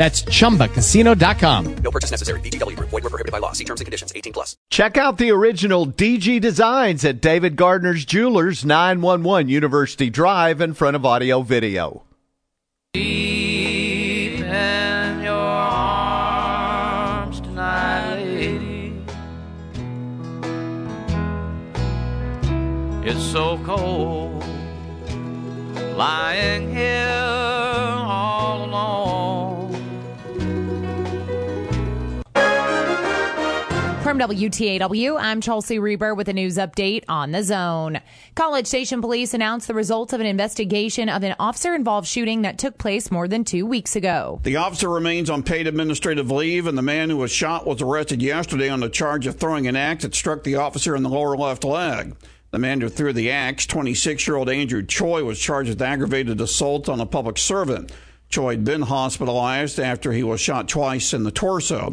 That's chumbacasino.com. No purchase necessary. VGW Group. Void were prohibited by law. See terms and conditions. 18 plus. Check out the original DG designs at David Gardner's Jewelers, 911 University Drive in front of Audio Video. Deep in your arms tonight, lady. It's so cold, lying here From WTAW, I'm Chelsea Reber with a news update on the zone. College Station police announced the results of an investigation of an officer involved shooting that took place more than two weeks ago. The officer remains on paid administrative leave, and the man who was shot was arrested yesterday on the charge of throwing an axe that struck the officer in the lower left leg. The man who threw the axe, 26 year old Andrew Choi, was charged with aggravated assault on a public servant. Choi had been hospitalized after he was shot twice in the torso.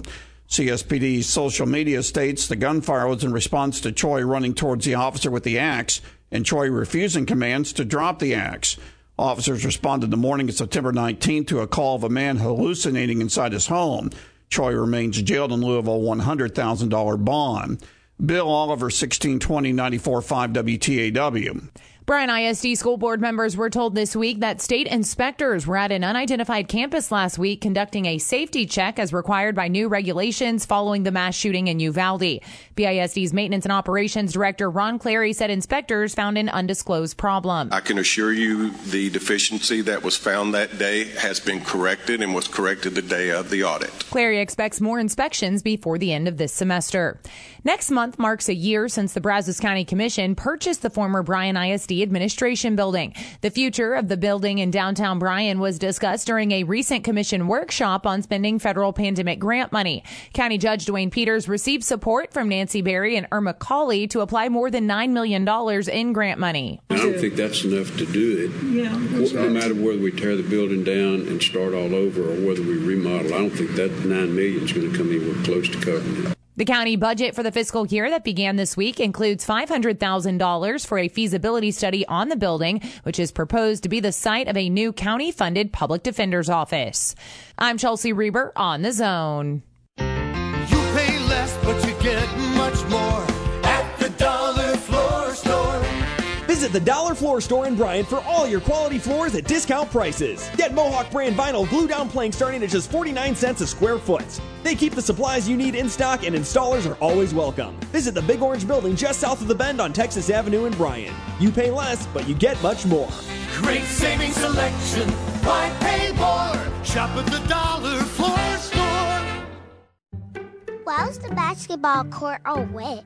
CSPD's social media states the gunfire was in response to Choi running towards the officer with the axe and Choi refusing commands to drop the axe. Officers responded the morning of September 19th to a call of a man hallucinating inside his home. Choi remains jailed in lieu of a $100,000 bond. Bill Oliver, 1620 94.5 WTAW. Bryan ISD school board members were told this week that state inspectors were at an unidentified campus last week conducting a safety check as required by new regulations following the mass shooting in Uvalde. BISD's maintenance and operations director Ron Clary said inspectors found an undisclosed problem. I can assure you the deficiency that was found that day has been corrected and was corrected the day of the audit. Clary expects more inspections before the end of this semester. Next month marks a year since the Brazos County Commission purchased the former Bryan ISD administration building. The future of the building in downtown Bryan was discussed during a recent commission workshop on spending federal pandemic grant money. County Judge Duane Peters received support from Nancy Berry and Irma Cawley to apply more than $9 million in grant money. I don't think that's enough to do it. Yeah. No matter whether we tear the building down and start all over or whether we remodel, I don't think that 9 million is going to come anywhere close to covering it. The county budget for the fiscal year that began this week includes $500,000 for a feasibility study on the building, which is proposed to be the site of a new county funded public defender's office. I'm Chelsea Reber on the zone. Visit the Dollar Floor Store in Bryan for all your quality floors at discount prices. Get Mohawk brand vinyl glue down plank starting at just 49 cents a square foot. They keep the supplies you need in stock and installers are always welcome. Visit the Big Orange Building just south of the bend on Texas Avenue in Bryan. You pay less, but you get much more. Great saving selection. Why pay more? Shop at the Dollar Floor Store. Why was the basketball court all wet?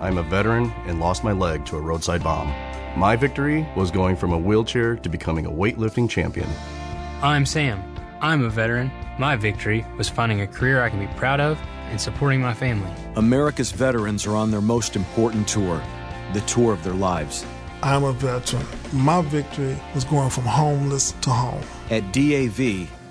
I'm a veteran and lost my leg to a roadside bomb. My victory was going from a wheelchair to becoming a weightlifting champion. I'm Sam. I'm a veteran. My victory was finding a career I can be proud of and supporting my family. America's veterans are on their most important tour, the tour of their lives. I'm a veteran. My victory was going from homeless to home. At DAV,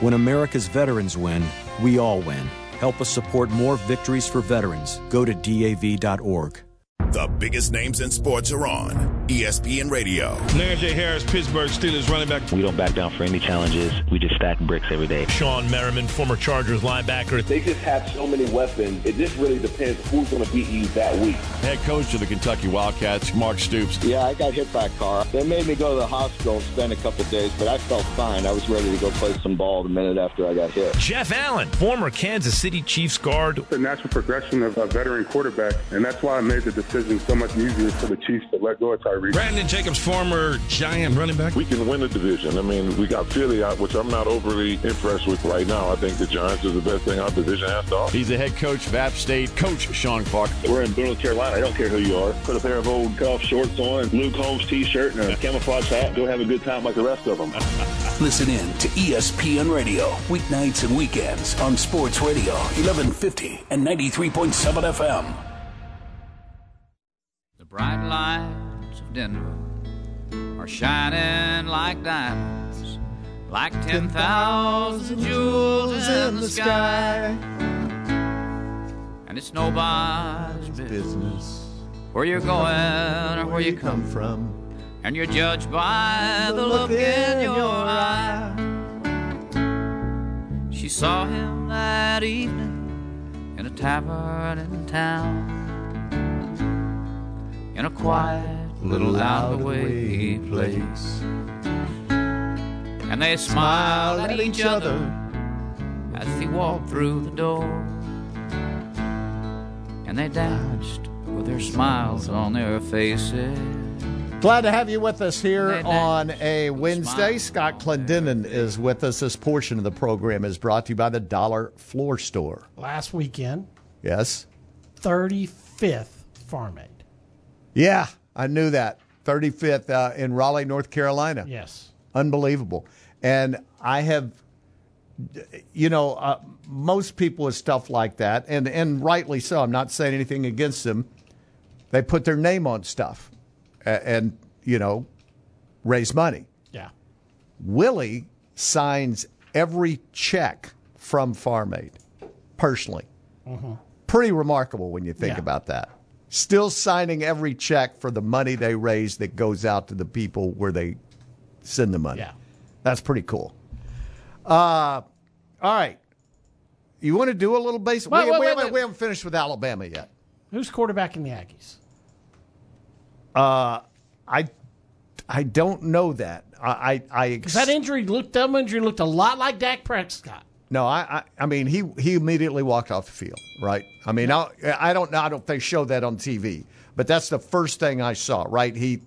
When America's veterans win, we all win. Help us support more victories for veterans. Go to DAV.org. The biggest names in sports are on. ESPN Radio. Najee Harris, Pittsburgh Steelers running back. We don't back down for any challenges. We just stack bricks every day. Shawne Merriman, former Chargers linebacker. They just have so many weapons. It just really depends who's going to beat you that week. Head coach of the Kentucky Wildcats, Mark Stoops. Yeah, I got hit by a car. They made me go to the hospital and spend a couple days, but I felt fine. I was ready to go play some ball the minute after I got hit. Jeff Allen, former Kansas City Chiefs guard. The natural progression of a veteran quarterback, and that's why I made the decision so much easier for the Chiefs to let go of Tyreek. Brandon Jacobs, former Giant running back. We can win the division. I mean, we got Philly, out, which I'm not overly impressed with right now. I think the Giants is the best thing our division has to offer. He's the head coach of App State, Coach Shawn Clark. We're in North Carolina. I don't care who you are. Put a pair of old cuff shorts on, Luke Combs t-shirt, and a camouflage hat. Go have a good time like the rest of them. Listen in to ESPN Radio, weeknights and weekends on Sports Radio, 1150 and 93.7 FM. Bright lights of Denver are shining like diamonds, like 10,000 jewels in the sky. And it's nobody's business where you're going or where you come from. And you're judged by the look in your eye. She saw him that evening in a tavern in town. In a quiet little out of the way place. And they smiled at each other as he walked through the door. And they danced with their smiles on their faces. Glad to have you with us here on a Wednesday. Scott Clendenin is with us. This portion of the program is brought to you by the Dollar Floor Store. Last weekend, Yes? 35th Farm Aid. Yeah, I knew that. 35th uh, in Raleigh, North Carolina. Yes. Unbelievable. And I have, you know, uh, most people with stuff like that, and, and rightly so, I'm not saying anything against them, they put their name on stuff and, and you know, raise money. Yeah. Willie signs every check from Farm Aid personally. Mhm. Pretty remarkable when you think Yeah. about that. Still signing every check for the money they raise that goes out to the people where they send the money. Yeah. That's pretty cool. Uh, all right. You want to do a little base? Wait, we, wait, we wait, haven't, we haven't finished with Alabama yet. Who's quarterbacking the Aggies? Uh, I I don't know that. I I, I Because that injury looked, that injury looked a lot like Dak Prescott. No, I, I, I mean, he he immediately walked off the field, right? I mean, I, I don't know. I don't think they showed that on TV, but that's the first thing I saw, right? He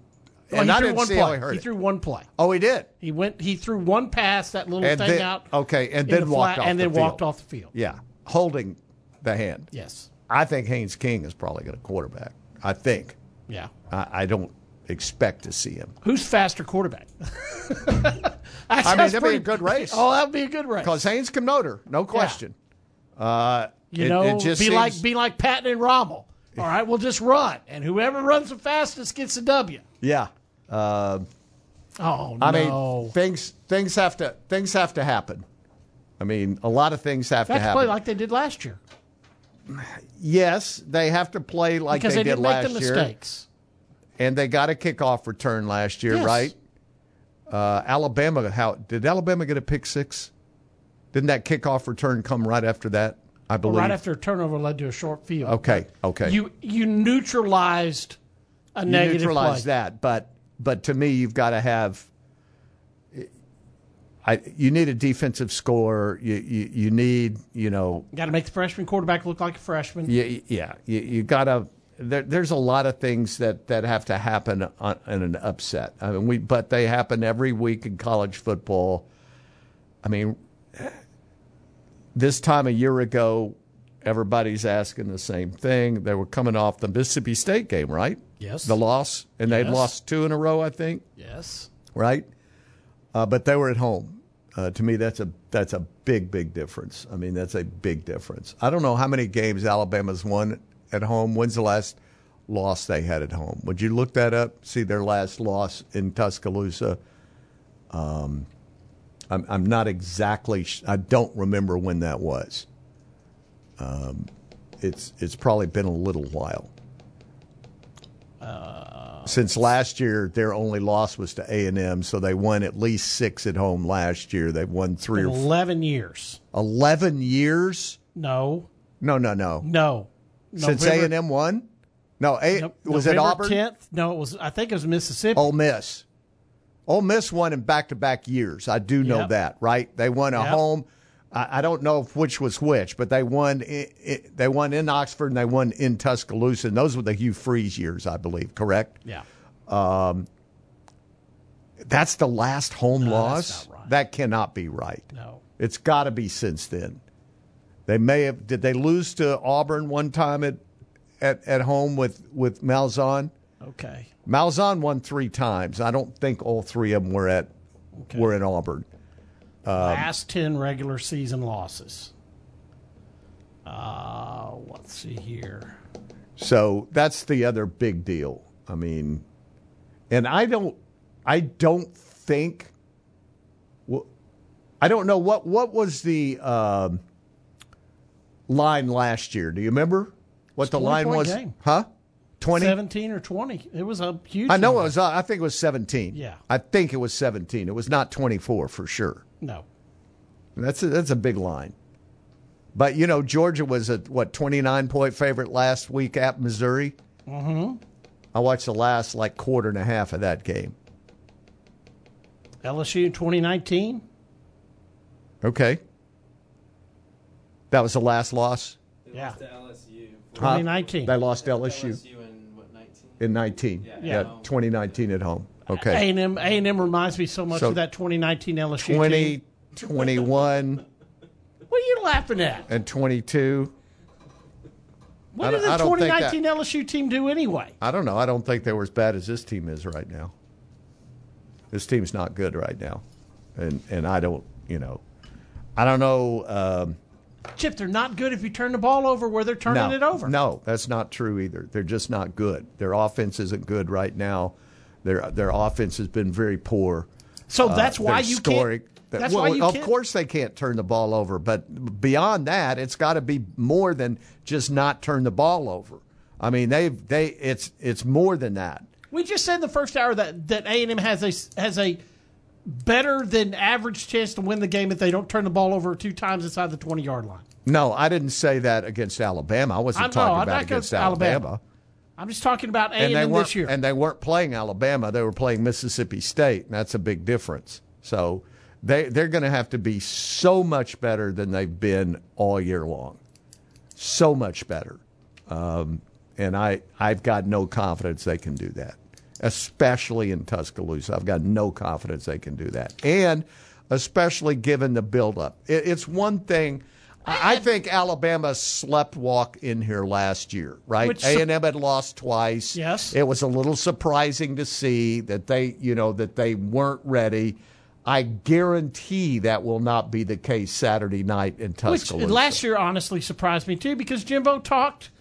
Well, and he I threw didn't one see play. how he hurt he it. threw one play. Oh, he did. He went. He threw one pass, that little And thing then- out. okay, and then the walked flat, off and the then walked field. off the field. Yeah, holding the hand. Yes. I think Haynes King is probably going to quarterback. I think. Yeah. I, I don't expect to see him. Who's faster quarterback? I mean, that'd be a good race. Oh, that'd be a good race. Because Haynes can motor, no question. Uh, You it- know, it be seems- like be like Patton and Rommel. All right, we'll just run, and whoever runs the fastest gets the W. Yeah. Uh, Oh no. I no! mean, things things have to things have to happen. I mean, a lot of things have They to have to play happen. like they did last year yes, they have to play like because they, they, did didn't make last the year, mistakes. And they got a kickoff return last year, Yes. right? Uh, Alabama, how did Alabama get a pick six? Didn't that kickoff return come right after that? I Well, believe. right after a turnover led to a short field. okay, okay. You you neutralized a You negative neutralize play. that, but but to me, you've got to have. I you need a defensive score. You you, you need you know Got to make the freshman quarterback look like a freshman. Yeah, yeah. You, you got to. There, there's a lot of things that, that have to happen on, in an upset. I mean, we but they happen every week in college football. I mean, this time a year ago, everybody's asking the same thing. They were coming off the Mississippi State game, right? Yes. The loss, and they'd lost two in a row, I think Yes. right? Uh, but they were at home. Uh, to me, that's a that's a big big difference. I mean, that's a big difference. I don't know how many games Alabama's won at home. When's the last loss they had at home? Would you look that up? See their last loss in Tuscaloosa. Um, I'm I'm not exactly. sh- I don't remember when that was. Um, it's it's probably been a little while. Since last year, their only loss was to A and M, so they won at least six at home last year. They won three or. Eleven years. eleven years. No, No, no, no. no. Since A and M won. No, A Nope. was it November Auburn? 10th? No, it was. I think it was Mississippi. Ole Miss. Ole Miss won in back to back years. I do know Yep. that, right? They won a Yep. home. I, I don't know which was which, but they won. i i they won in Oxford and they won in Tuscaloosa. And those were the Hugh Freeze years, I believe. Correct? Yeah. Um, that's the last home loss. That cannot be right. No. It's got to be since then. They may have. Did they lose to Auburn one time at at, at home with with Malzahn? Okay. Malzahn won three times. I don't think all three of them were at were in Auburn. Um, Last ten regular season losses. Uh, let's see here. So that's the other big deal. I mean, and I don't, I don't think, well, I don't know what what was the um, line last year. Do you remember what the line was? game. Huh? Twenty. Seventeen or twenty. It was a huge. I know it was. Uh, I think it was seventeen. Yeah. I think it was seventeen. It was not twenty-four for sure. No. That's a, that's a big line. But you know, Georgia was a what twenty-nine point favorite last week at Missouri. Mm-hmm. I watched the last like quarter and a half of that game. LSU 2019. Okay. That was the last loss. They Yeah. Huh? 2019. They lost to LSU. in 19. Yeah. Yeah, 2019 at home. Okay. A&M, A&M reminds me so much So of that 2019 LSU team. 20, 21, What are you laughing at? and 22. What did the I don't think that- 2019 LSU team do anyway? I don't know. I don't think they were as bad as this team is right now. This team's not good right now, and and I don't, you know, I don't know. Um, Chip, they're not good if you turn the ball over where they're turning no, it over. No, that's not true either. They're just not good. Their offense isn't good right now. Their their offense has been very poor. So Uh, that's why you scoring. can't. That's well, why you of can't. course they can't turn the ball over, but beyond that, it's got to be more than just not turn the ball over. I mean, they they it's it's more than that. We just said in the first hour that that A and M has a has a better than average chance to win the game if they don't turn the ball over two times inside the 20 yard line. No, I didn't say that against Alabama. I wasn't I talking I'm about against Alabama. Alabama. I'm just talking about A And and they M weren't this year. and they weren't playing Alabama. They were playing Mississippi State, and that's a big difference. So they they're going to have to be so much better than they've been all year long. So much better, um, and I I've got no confidence they can do that, especially in Tuscaloosa. I've got no confidence they can do that, and especially given the buildup. It, it's one thing. I, I think Alabama slept walk in here last year, right? A and M had lost twice. Yes. It was a little surprising to see that they, you know, that they weren't ready. I guarantee that will not be the case Saturday night in Which Tuscaloosa. last year honestly surprised me too because Jimbo talked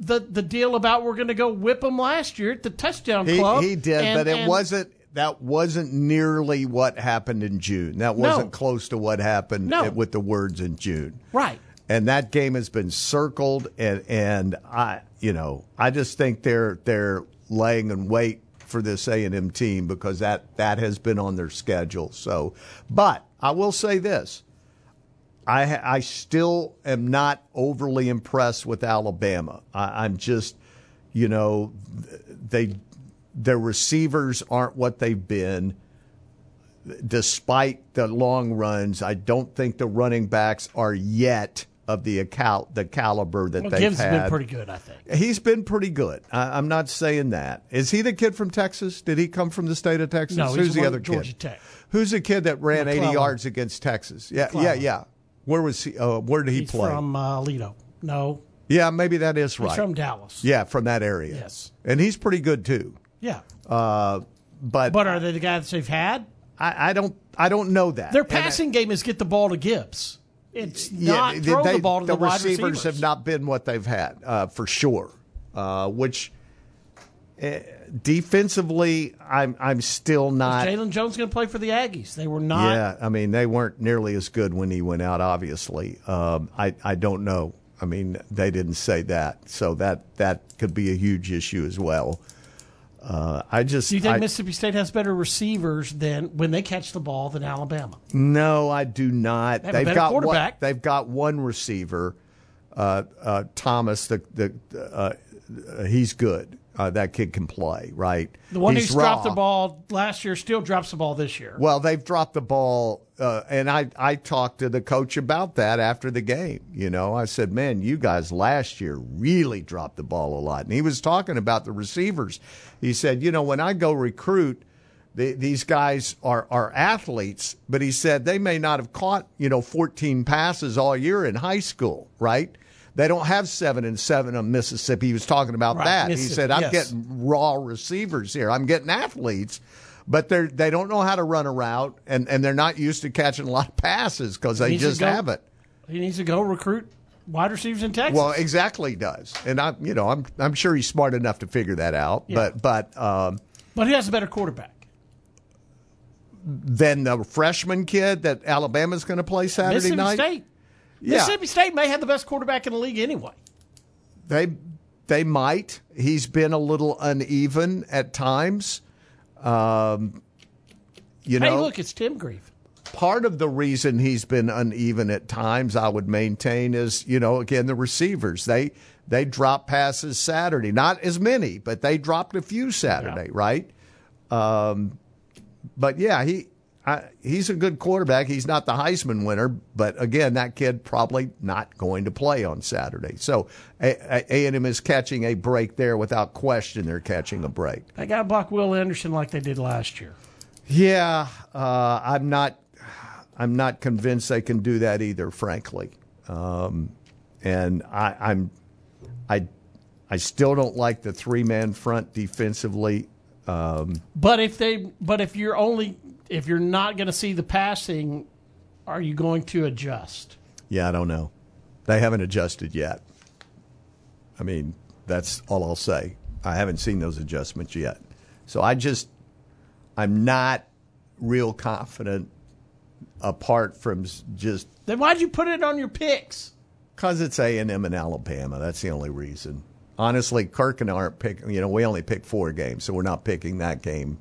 the the deal about we're going to go whip them last year at the touchdown he, club. he did, and- but it and- wasn't. That wasn't nearly what happened in June. That wasn't close to what happened No. with the words in June. right. and that game has been circled and and I you know I just think they're they're laying in wait for this A and M team because that that has been on their schedule. So, but I will say this. I I still am not overly impressed with Alabama. I, I'm just, you know, they their receivers aren't what they've been despite the long runs, I don't think the running backs are yet of the account the caliber that Well, they've Gibbs had. been pretty good, I think. He's been pretty good. I, I'm not saying that. Is he the kid from Texas? Did he come from the state of Texas? No, he's Who's the other Georgia kid? Tech. Who's the kid that ran 80 yards against Texas? Yeah, yeah, yeah. Where was he? Uh, where did he He's play? from uh, Lido. No, yeah, maybe that is right. he's from Dallas. Yeah, from that area. Yes. and he's pretty good too. Yeah. Uh, but But are they the guys they've had? I, I don't I don't know that. Their And I- passing game is get the ball to Gibbs. It's not throw they- the ball to the, wide receivers receivers. have not been what they've had uh, for sure. Uh, which uh, defensively, I'm I'm still not. Jalen Jones going to play for the Aggies. They were not. Yeah, I mean they weren't nearly as good when he went out. Obviously, um, I I don't know. I mean they didn't say that, so that that could be a huge issue as well. Uh, I just Do you think I- Mississippi State has better receivers than when they catch the ball than Alabama? No, I do not. They have a They've better got one, they've got one receiver, uh, uh, Thomas. The the uh, uh, he's good. Uh, that kid can play, right? The one he's who's dropped the ball last year still drops the ball this year. Well, they've dropped the ball, uh, and I I talked to the coach about that after the game. You know, I said, "Man, you guys last year really dropped the ball a lot." And he was talking about the receivers. He said, "You know, when I go recruit." The, these guys are, are athletes, but he said they may not have caught, you know, 14 passes all year in high school, right? They don't have seven and seven on Mississippi. He was talking about Right, that. He said, I'm yes. getting raw receivers here. I'm getting athletes, but they they don't know how to run a route, and, and they're not used to catching a lot of passes because they He needs to just go- haven't. He needs to go recruit wide receivers in Texas. Well, exactly does, and I, you know, I'm I'm sure he's smart enough to figure that out. Yeah. But but um, but he has a better quarterback. than the freshman kid that Alabama's going to play Saturday Mississippi night. State. Yeah. Mississippi State may have the best quarterback in the league anyway. They they might. He's been a little uneven at times. Um, you hey, know, look, it's Tim Grieve. part of the reason he's been uneven at times, I would maintain, is you know again the receivers they they drop passes Saturday, not as many, but they dropped a few Saturday, right? Um, but yeah, he I, he's a good quarterback. He's not the Heisman winner, but again, that kid probably not going to play on Saturday. So A and M is catching a break there without question. They're catching a break. They got block Will Anderson like they did last year. Yeah, uh, I'm not. I'm not convinced they can do that either, frankly. Um, and I, I'm, I, I still don't like the three man front defensively. Um, But if they, but if you're only, if you're not going to see the passing, are you going to adjust? yeah, I don't know. They haven't adjusted yet. I mean, that's all I'll say. I haven't seen those adjustments yet. So I just, I'm not real confident apart from just Then why'd you put it on your picks? Because it's A and M and Alabama. That's the only reason. Honestly, Kirk and I aren't picking. You know, we only pick four games, so we're not picking that game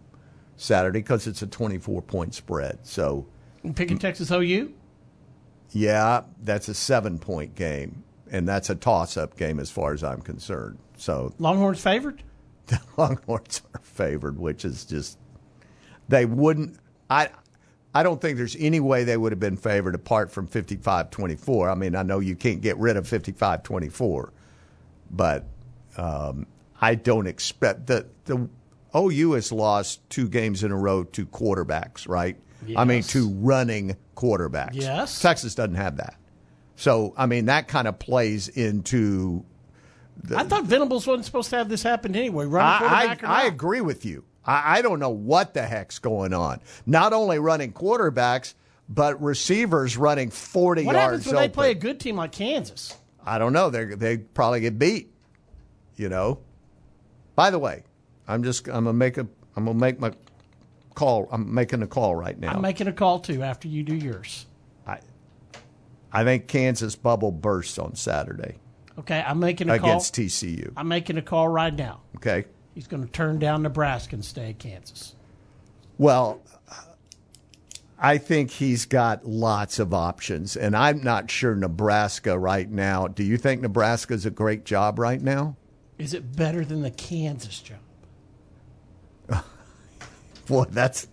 Saturday because it's a twenty-four point spread. So, picking Texas OU? yeah, that's a seven-point game, and that's a toss-up game as far as I'm concerned. So, Longhorns favored? the Longhorns are favored, which is just they wouldn't. I I don't think there's any way they would have been favored apart from 55-24. I mean, I know you can't get rid of 55-24, but um, I don't expect that the OU has lost two games in a row to quarterbacks, right? I mean, Yes. to running quarterbacks. Yes. Texas doesn't have that. So, I mean, that kind of plays into I thought Venables wasn't supposed to have this happen anyway. Running I, quarterback or I, I agree with you. I, I don't know what the heck's going on. Not only running quarterbacks, but receivers running 40 What yards happens when they play a good team like Kansas? I don't know. They they probably get beat. You know. By the way, I'm just I'm gonna make a I'm gonna make my call. I'm making a call right now. I'm making a call too after you do yours. I I think Kansas bubble bursts on Saturday Okay, I'm making a call. against TCU. I'm making a call right now. Okay. He's going to turn down Nebraska and stay at Kansas. Well, I think he's got lots of options, and I'm not sure Nebraska right now. Do you think Nebraska's a great job right now? Is it better than the Kansas job? Boy, that's.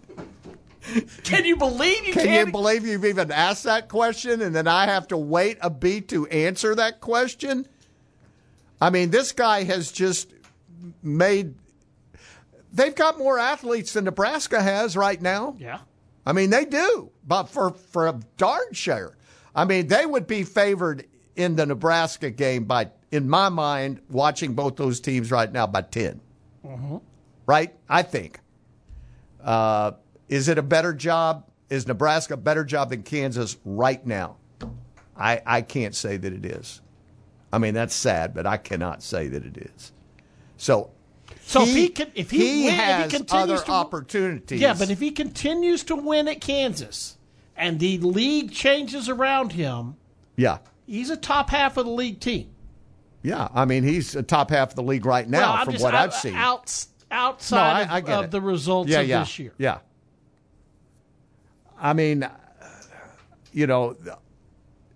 Can you believe you Can can't? you believe you've even asked that question, and then I have to wait a beat to answer that question? I mean, this guy has just made. They've got more athletes than Nebraska has right now. Yeah. I mean, they do, but for for a darn sure. I mean, they would be favored in the Nebraska game by, in my mind, watching both those teams right now by 10 Mhm. right? I think. Uh, is it a better job? Is Nebraska a better job than Kansas right now? I I can't say that it is. I mean, that's sad, but I cannot say that it is. So, So if he can, if he, win, has if he continues other to, opportunities. yeah, but if he continues to win at Kansas, and the league changes around him, yeah, he's a top half of the league team. yeah. I mean, he's a top half of the league right now Well, from just what out- I've seen. Out, outside No, I- I of, get of the results yeah, of yeah, this year. Yeah. I mean, you know,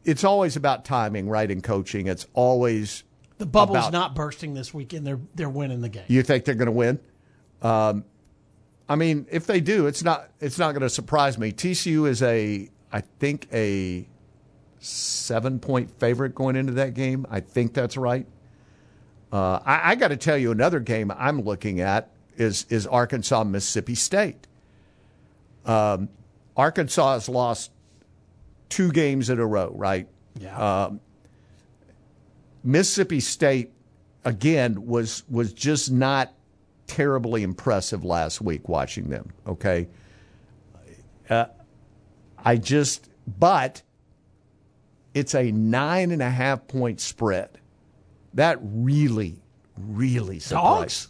it's always about timing, right? In coaching, it's always The bubble's about- not bursting this weekend. They're they're winning the game. You think they're going to win? Um, I mean, if they do, it's not it's not going to surprise me. TCU is a I think a seven point favorite going into that game. I think that's right. Uh, I, I got to tell you, another game I'm looking at is is Arkansas Mississippi State. Um, Arkansas has lost two games in a row, right? Yeah. Um, Mississippi State again was was just not terribly impressive last week watching them. Okay, uh, I just but it's a nine and a half point spread. That really, really surprised. Dogs?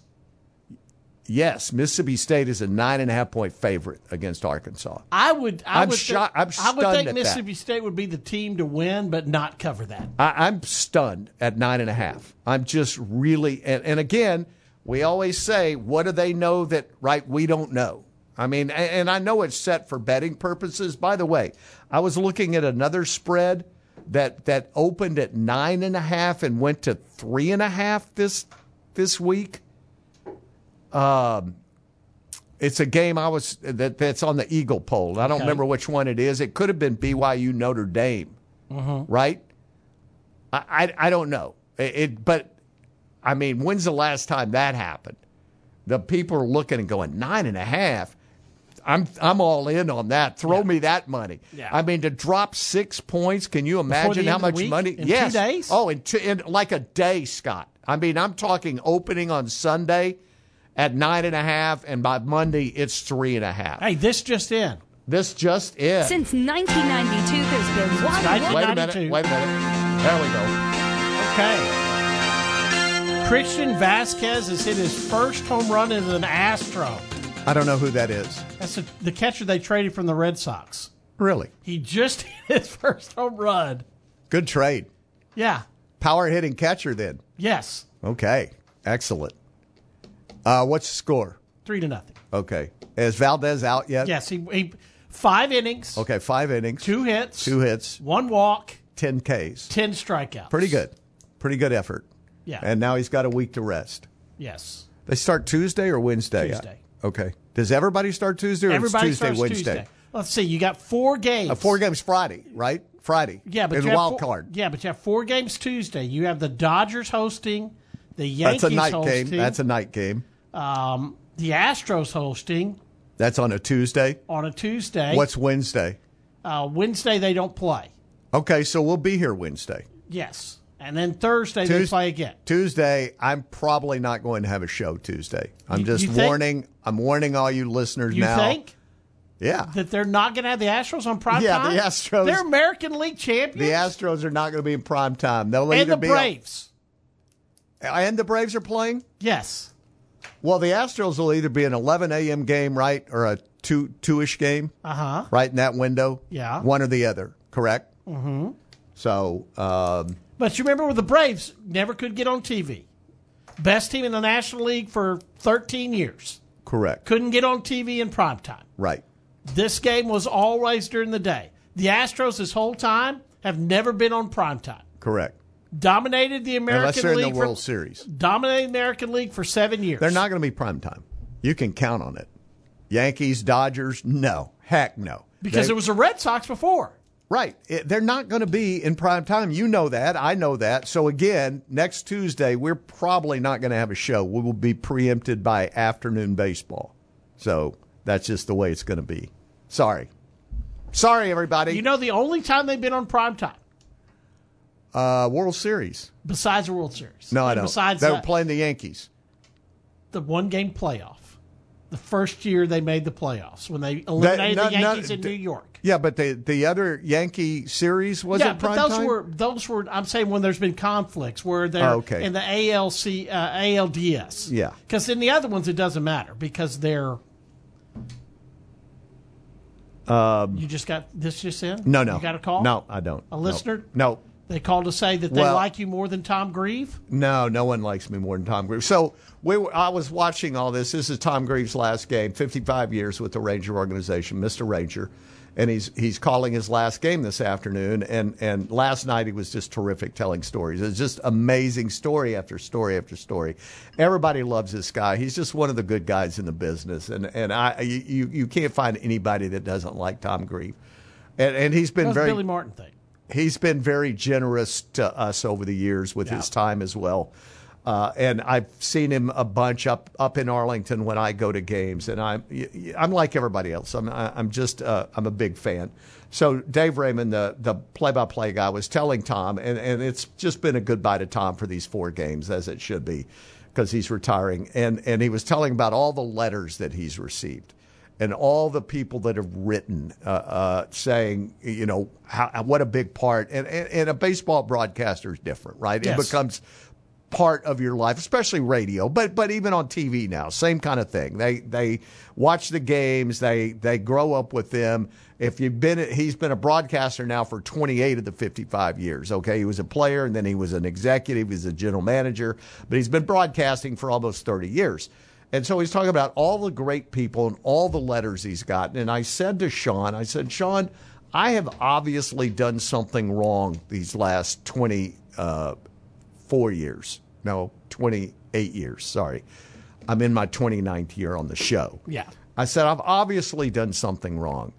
Yes, Mississippi State is a nine and a half point favorite against Arkansas. I would. I I'm would shocked- I'm Think, I would think at that. Mississippi State would be the team to win, but not cover that. I, I'm stunned at nine and a half. I'm just really, and, and again, we always say, what do they know that, right, we don't know? I mean, and, and I know it's set for betting purposes. By the way, I was looking at another spread that that opened at nine and a half and went to three and a half this this week. Um, it's a game I was that that's on the Eagle poll. I don't Okay. remember which one it is. It could have been BYU Notre Dame Mhm. right? I, I, I don't know. It, it- but I mean, when's the last time that happened? The people are looking and going nine and a half. I'm I'm all in on that. Throw me that money. Yeah. I mean, to drop six points. Can you imagine how end of the much week? money? In two yes. days? Oh, in, two, in like a day, Scott. I mean, I'm talking opening on Sunday at nine and a half, and by Monday it's three and a half. Hey, this just in. This just in. Since 1992, there's been one. Wait a minute. Wait a minute. There we go. Okay. Christian Vasquez has hit his first home run as an Astro. I don't know who that is. That's the the catcher they traded from the Red Sox. Really He just hit his first home run. good trade. Yeah. Power hitting catcher then. Yes. Okay. Excellent. Uh, what's the score? Three to nothing. Okay. Is Valdez out yet? Yes. He, he five innings, Okay, five innings. two hits, Two hits, one walk, 10 Ks. ten strikeouts. Pretty good. Pretty good effort. Yeah. And now he's got a week to rest. Yes. They start Tuesday or Wednesday? Tuesday. Okay. Does everybody start Tuesday or Everybody it's Tuesday, starts Wednesday? Tuesday. Let's see. You got four games. Uh, four games Friday, right? Friday. Yeah, but It's you have wild four- card. Yeah, but you have four games Tuesday. You have the Dodgers hosting, the Yankees That's a night hosting, game. That's a night game. um, the Astros hosting That's on a Tuesday. on a Tuesday. What's Wednesday? uh, Wednesday? They don't play. Okay, so we'll be here Wednesday. Yes, and then Thursday they play again. Tuesday, I'm probably not going to have a show Tuesday. I'm You- just you warning. I'm warning all you listeners now. You now. think Yeah. that they're not going to have the Astros on prime Yeah, time? the Astros- They're American League champions. The Astros are not going to be in prime time. They'll and either the be Braves. and the Braves are playing. yes. Well, the Astros will either be an 11 a.m. game, right, or a two two ish game, Uh huh. right in that window. Yeah. One or the other. Correct. Mm-hmm. So, um, But you remember with the Braves, never could get on TV. Best team in the National League for 13 years. Correct. Couldn't get on TV in prime time. Right. This game was always during the day. The Astros this whole time have never been on prime time. Correct. Dominated the American Unless they're in League the World for, Series. Dominated the American League for seven years. They're not going to be prime time. You can count on it. Yankees, Dodgers, no. Heck no. because They- it was the Red Sox before. Right. It- they're not going to be in prime time. You know that. I know that. So, again, next Tuesday, we're probably not going to have a show. We will be preempted by afternoon baseball. So, that's just the way it's going to be. Sorry. Sorry, everybody. You know the only time they've been on prime time uh, World Series. besides the World Series. No, I don't. Besides they were that, playing the Yankees. the one game playoff. The first year they made the playoffs when they eliminated no- the no- Yankees in d- New York. Yeah, but the the other Yankee series was yeah, it but those time? were those were. I'm saying when there's been conflicts where they're Oh, okay. in the ALC uh, ALDS. Yeah. because in the other ones it doesn't matter because they're. Um, You just got this just in. no, no. You got a call. No, I don't. A No. listener. No. They called to say that they Well- like you more than Tom Grieve. No, no one likes me more than Tom Greaves. So we were, I was watching all this. This is Tom Grieve's last game, 55 years with the Ranger organization, Mr. Ranger. And he's he's calling his last game this afternoon. And, and last night he was just terrific telling stories. It's just amazing story after story after story. Everybody loves this guy. He's just one of the good guys in the business. And and I you, you can't find anybody that doesn't like Tom Grieve. And, and he's been very Billy Martin thing. He's been very generous to us over the years with his time as well. Uh, and I've seen him a bunch up up in Arlington when I go to games, and I'm I'm like everybody else. I'm I'm just uh, I'm a big fan. So Dave Raymond, the the play by play guy, was telling Tom, and, and it's just been a goodbye to Tom for these four games, as it should be, because he's retiring. And and he was telling about all the letters that he's received and all the people that have written uh, uh, saying, you know, how, what a big part. And, and, and a baseball broadcaster is different, right? Yes. It becomes part of your life, especially radio, but but even on TV now, same kind of thing. They they watch the games, they they grow up with them. If you've been, he's been a broadcaster now for 28 of the 55 years. Okay, he was a player, and then he was an executive, he was a general manager, but he's been broadcasting for almost 30 years. And so he's talking about all the great people and all the letters he's gotten. And I said to Sean, I said, Sean, I have obviously done something wrong these last 24 uh, years. No, 28 years. Sorry. I'm in my 29th year on the show. Yeah. I said, I've obviously done something wrong.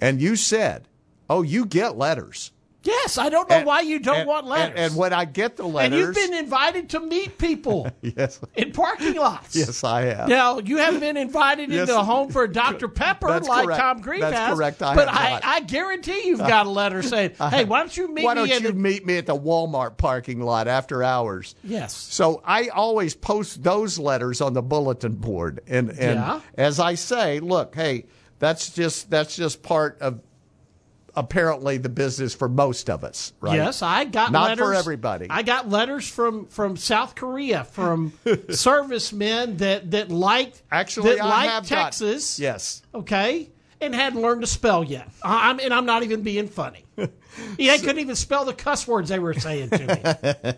And you said, Oh, you get letters. Yes, I don't know And- why you don't and- want letters. And, and when I get the letters. And you've been invited to meet people yes, in parking lots. yes, I have. Now you haven't been invited Yes. into a home for Dr. Pepper That's like correct. Tom Grieve That's has. correct. I but have I. I guarantee you've got a letter saying, "Hey, why don't you meet Why me don't you the meet me at the Walmart parking lot after hours? Yes. So I always post those letters on the bulletin board, and and Yeah. as I say, look, hey, that's just that's just part of apparently the business for most of us, right? Yes, I got not letters. for everybody. I got letters from from South Korea from servicemen that that liked Actually, that I liked have got- Texas. yes. Okay, and hadn't learned to spell yet. I'm and I'm not even being funny. Yeah, they couldn't even spell the cuss words they were saying to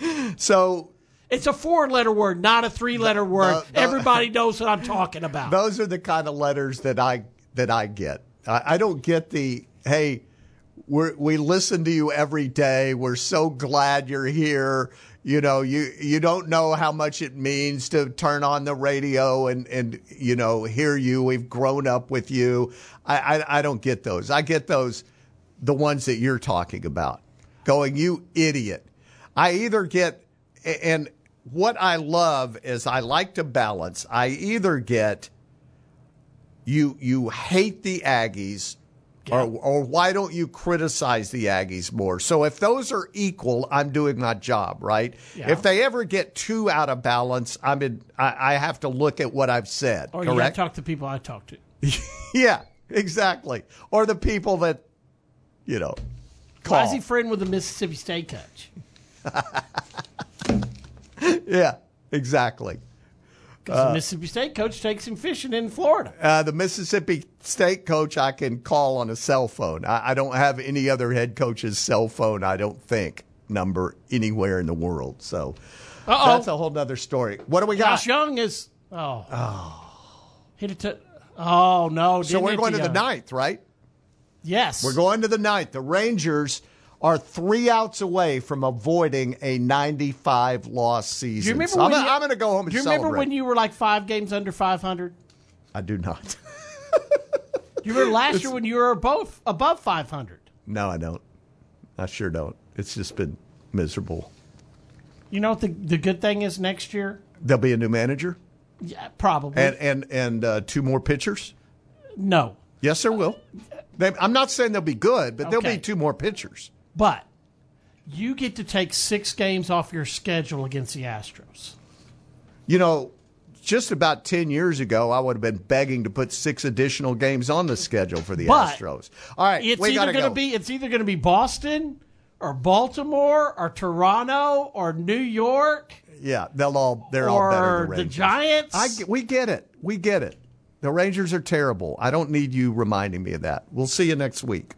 me. So It's a four letter word, not a three letter word. the- Everybody knows what I'm talking about. Those are the kind of letters that I that I get. I, I don't get the hey, we we listen to you every day. We're so glad you're here. You know, you you don't know how much it means to turn on the radio and and you know hear you. We've grown up with you. I I, I don't get those. I get those, the ones that you're talking about. Going, you idiot. I either get and what I love is I like to balance. I either get you you hate the Aggies or or why don't you criticize the Aggies more? So if those are equal, I'm doing my job, right? Yeah. If they ever get too out of balance, I'm in, I, I have to look at what I've said. or you got talk to people I talk to. yeah, exactly. Or the people that you know call. Why friend with the Mississippi State coach? yeah, exactly. Because the Mississippi State coach takes him fishing in Florida. Uh, the Mississippi State coach I can call on a cell phone. I, I don't have any other head coach's cell phone, I don't think, number anywhere in the world. So Uh-oh. that's a whole nother story. What do we got? Josh Jung is oh, hit it to oh no. so we're going to the Young. ninth, right? Yes, We're going to the ninth. The Rangers are three outs away from avoiding a 95 loss season. Do you remember So I'm, I'm going to go home and Do you celebrate. remember when you were like five games under five hundred? I do not. Do you remember last year when you were both above five hundred? no, I don't. I sure don't. It's just been miserable. You know what the the good thing is next year? There'll be a new manager Yeah, probably. and and and uh, two more pitchers. no, Yes, there will. They, I'm not saying they'll be good, but there'll be two more pitchers. But you get to take six games off your schedule against the Astros. You know, just about 10 years ago, I would have been begging to put six additional games on the schedule for the But Astros. All right, It's either going to be it's either going to be Boston or Baltimore or Toronto or New York yeah, they'll all they're all better the Rangers. Giants. I we get it. We get it. The Rangers are terrible. I don't need you reminding me of that. We'll see you next week.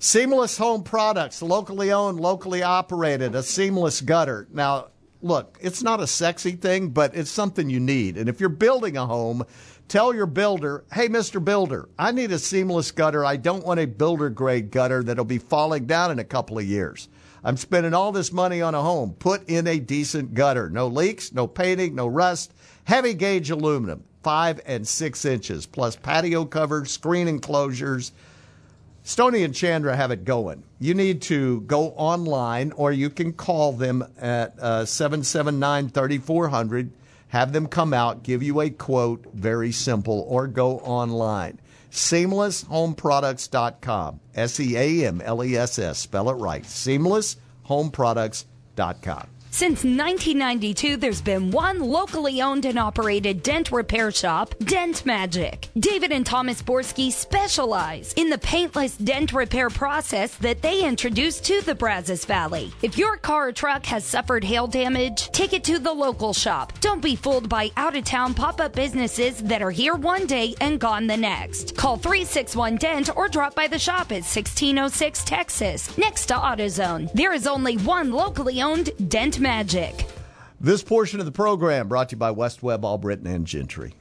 Seamless Home Products, locally owned, locally operated, a seamless gutter. Now, look, it's not a sexy thing, but it's something you need. And if you're building a home, tell your builder, hey, Mr. Builder, I need a seamless gutter. I don't want a builder grade gutter that'll be falling down in a couple of years. I'm spending all this money on a home. Put in a decent gutter. No leaks, no painting, no rust. Heavy gauge aluminum, five and six inches, plus patio covers, screen enclosures. Stony and Chandra have it going. You need to go online or you can call them at uh, 779 3400. Have them come out, give you a quote, very simple, or go online. SeamlessHomeProducts.com. S E A M L E S S. Spell it right. SeamlessHomeProducts.com. Since 1992, there's been one locally owned and operated dent repair shop, Dent Magic. David and Thomas Borski specialize in the paintless dent repair process that they introduced to the Brazos Valley. If your car or truck has suffered hail damage, take it to the local shop. Don't be fooled by out of town pop up businesses that are here one day and gone the next. Call 361 Dent or drop by the shop at 1606 Texas, next to AutoZone. There is only one locally owned Dent Magic. This portion of the program brought to you by West Webb, Albritton, and Gentry.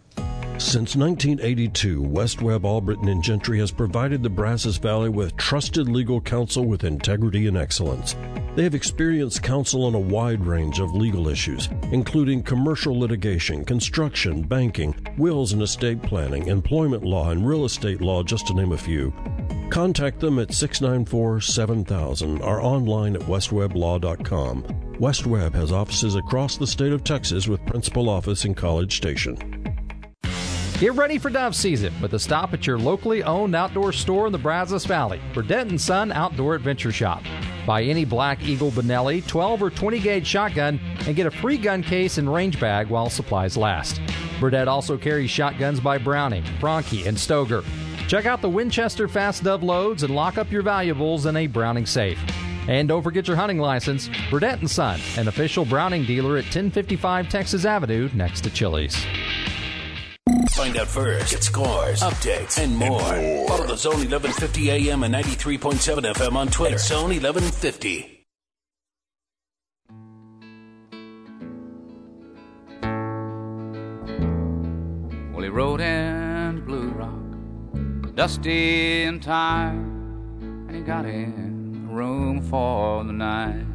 Since 1982, West Webb, Albritton, and Gentry has provided the Brazos Valley with trusted legal counsel with integrity and excellence. They have experienced counsel on a wide range of legal issues, including commercial litigation, construction, banking, wills and estate planning, employment law, and real estate law, just to name a few. Contact them at 694 7000 or online at westwebblaw.com. West Webb has offices across the state of Texas with principal office in College Station. Get ready for dove season with a stop at your locally owned outdoor store in the Brazos Valley, Burdett & Son Outdoor Adventure Shop. Buy any Black Eagle Benelli 12 or 20 gauge shotgun and get a free gun case and range bag while supplies last. Burdett also carries shotguns by Browning, Franchi, and Stoeger. Check out the Winchester Fast Dove loads and lock up your valuables in a Browning safe. And don't forget your hunting license. Burdett & Son, an official Browning dealer at 1055 Texas Avenue next to Chili's. Find out first, get scores, updates, and more. Follow the Zone 1150 AM and 93.7 FM on Twitter. Zone 1150. Well, he rode into Blue Rock, dusty and tired, and he got in a room for the night.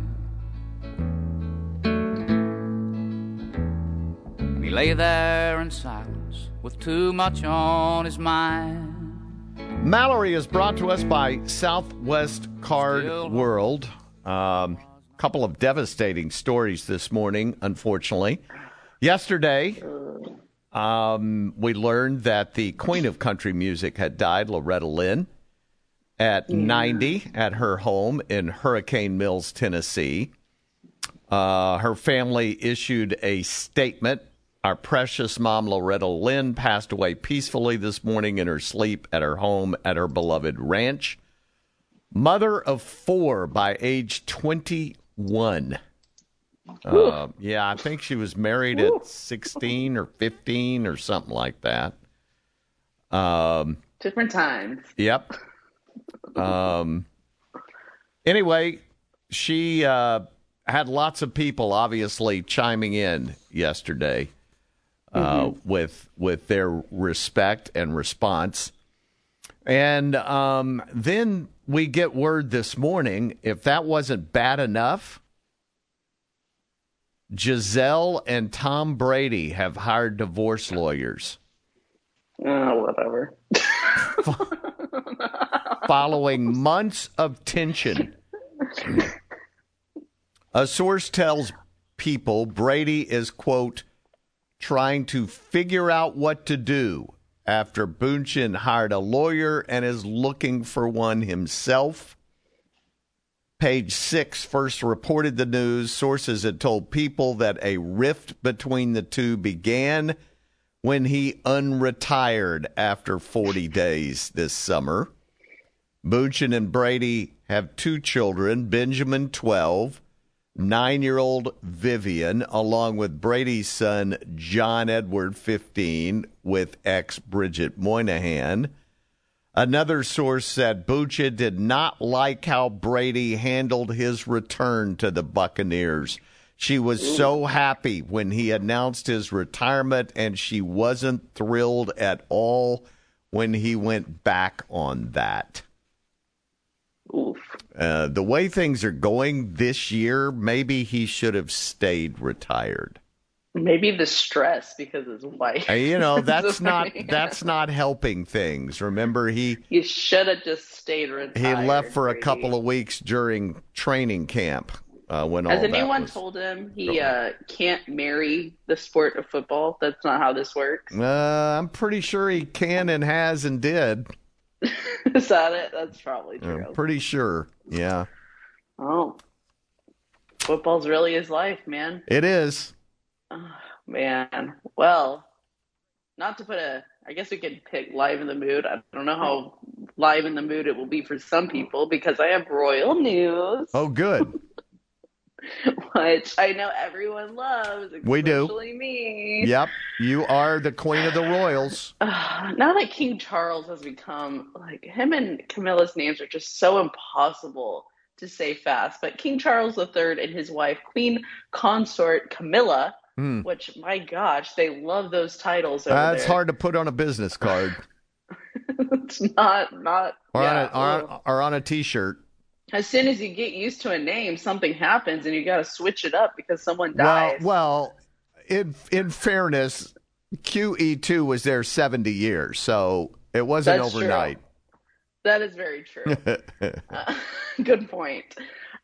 And he lay there in silence with too much on his mind. Mallory is brought to us by Southwest Card World. Um, couple of devastating stories this morning, unfortunately. Yesterday, um, we learned that the queen of country music had died, Loretta Lynn, at 90 at her home in Hurricane Mills, Tennessee. Uh, her family issued a statement. Our precious mom, Loretta Lynn, passed away peacefully this morning in her sleep at her home at her beloved ranch. Mother of four by age 21. Uh, yeah, I think she was married at 16 or 15 or something like that. Um, Different times. Yep. Um, anyway, she uh, had lots of people obviously chiming in yesterday uh, Mhm. with with their respect and response. And um, then we get word this morning if that wasn't bad enough, Gisele and Tom Brady have hired divorce lawyers Oh, whatever. following months of tension. A source tells people Brady is, quote, trying to figure out what to do after Bündchen hired a lawyer and is looking for one himself. Page six first reported the news. Sources had told people that a rift between the two began when he unretired after 40 days this summer. Bündchen and Brady have two children Benjamin, 12, nine year old Vivian, along with Brady's son, John Edward, 15, with ex Bridget Moynahan. Another source said Bucha did not like how Brady handled his return to the Buccaneers. She was so happy when he announced his retirement, and she wasn't thrilled at all when he went back on that. Uh, the way things are going this year, maybe he should have stayed retired. Maybe the stress because his wife. Uh, You know, that's not that's not helping things. Remember, he You should have just stayed retired. he left for a couple of weeks during training camp uh, when all Has anyone told him he uh, can't marry the sport of football? That's not how this works. Uh, I'm pretty sure he can and has and did. Is that it? That's probably true. I'm pretty sure. Yeah, Oh, football's really his life, man. it is. Man, well, not to put a. I guess we could pick live in the mood. I don't know how live in the mood it will be for some people because I have royal news, Oh, good. which I know everyone loves. We do. especially me. Yep, you are the queen of the royals. now that King Charles has become like him and Camilla's names are just so impossible to say fast. But King Charles III and his wife, Queen Consort Camilla, Hmm. which my gosh, they love those titles. Over That's there. hard to put on a business card it's not not. or yeah, on a, or, or on a T-shirt. As soon as you get used to a name, something happens and you got to switch it up because someone Well, dies. well, in in fairness, QE2 was there 70 years, so it wasn't That's true. overnight. That is very true. Uh, good point.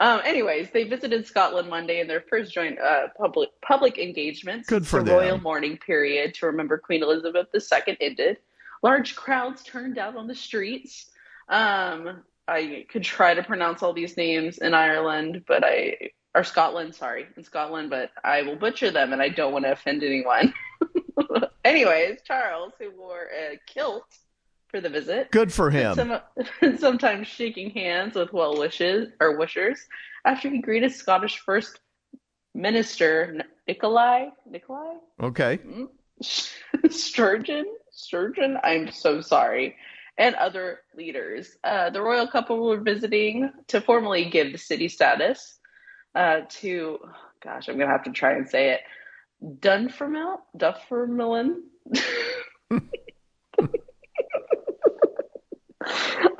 Um, anyways, they visited Scotland Monday in their first joint uh, public public engagement Good for the them. royal mourning period to remember Queen Elizabeth II ended. Large crowds turned out on the streets. Um, I could try to pronounce all these names in Ireland, but I or Scotland, sorry, in Scotland, but I will butcher them, and I don't want to offend anyone. Anyways, Charles, who wore a kilt for the visit, Good for him. some, sometimes shaking hands with well wishes or wishers after he greeted Scottish First Minister Nikolai Nikolai Okay. Hmm? Sturgeon Sturgeon. I'm so sorry, and other leaders. Uh, the royal couple were visiting to formally give the city status uh, to. Gosh, I'm gonna have to try and say it. Dunfermline. Dunfermline.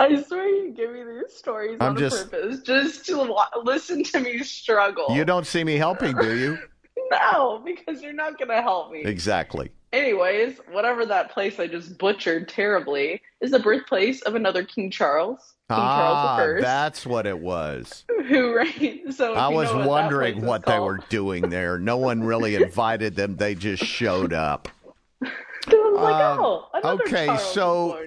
I swear you give me these stories I'm on just- purpose just to wa- listen to me struggle. You don't see me helping, do you? No, because you're not going to help me. Exactly. Anyways, whatever that place I just butchered terribly is the birthplace of another King Charles, King ah, Charles that's what it was. Who right. So I was what wondering what they were doing there. No one really invited them; they just showed up. I was like, Um, oh, okay, Charles so-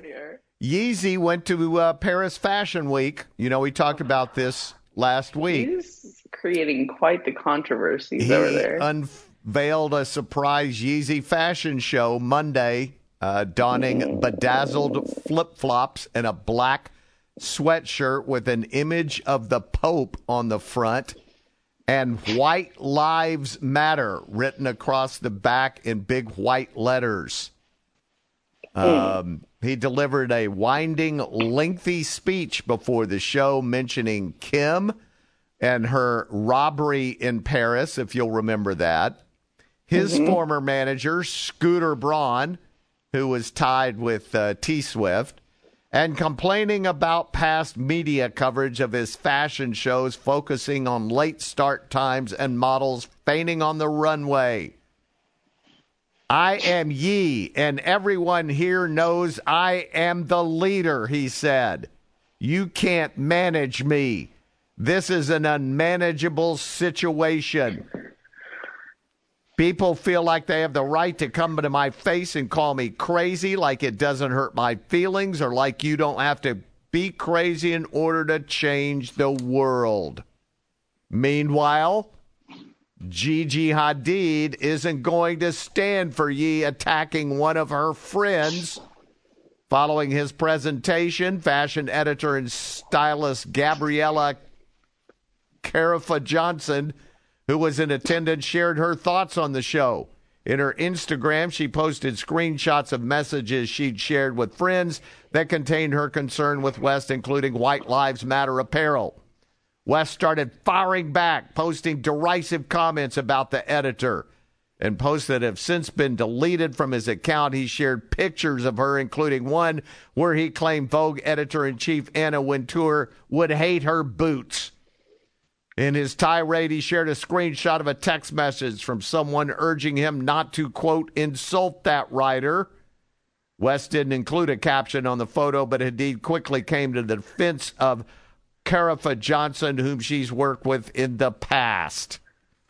Yeezy went to uh, Paris Fashion Week. You know, we talked about this last week. He's creating quite the controversies he over there. Unveiled a surprise Yeezy fashion show Monday, uh, donning bedazzled flip flops and a black sweatshirt with an image of the Pope on the front and White Lives Matter written across the back in big white letters. Um, he delivered a winding, lengthy speech before the show mentioning Kim and her robbery in Paris, if you'll remember that. His Mhm. former manager, Scooter Braun, who was tied with uh, T Swift, and complaining about past media coverage of his fashion shows focusing on late start times and models fainting on the runway. I am ye, and everyone here knows I am the leader, he said. You can't manage me. This is an unmanageable situation. People feel like they have the right to come to my face and call me crazy, like it doesn't hurt my feelings, or like you don't have to be crazy in order to change the world. Meanwhile, Gigi Hadid isn't going to stand for Ye attacking one of her friends. Following his presentation, fashion editor and stylist Gabriella Karefa-Johnson, who was in attendance, shared her thoughts on the show. In her Instagram, she posted screenshots of messages she'd shared with friends that contained her concern with West, including White Lives Matter apparel. West started firing back, posting derisive comments about the editor. And posts that have since been deleted from his account. He shared pictures of her, including one where he claimed Vogue editor in chief Anna Wintour would hate her boots. In his tirade, he shared a screenshot of a text message from someone urging him not to, quote, insult that writer. West didn't include a caption on the photo, but indeed quickly came to the defense of Karefa-Johnson, whom she's worked with in the past.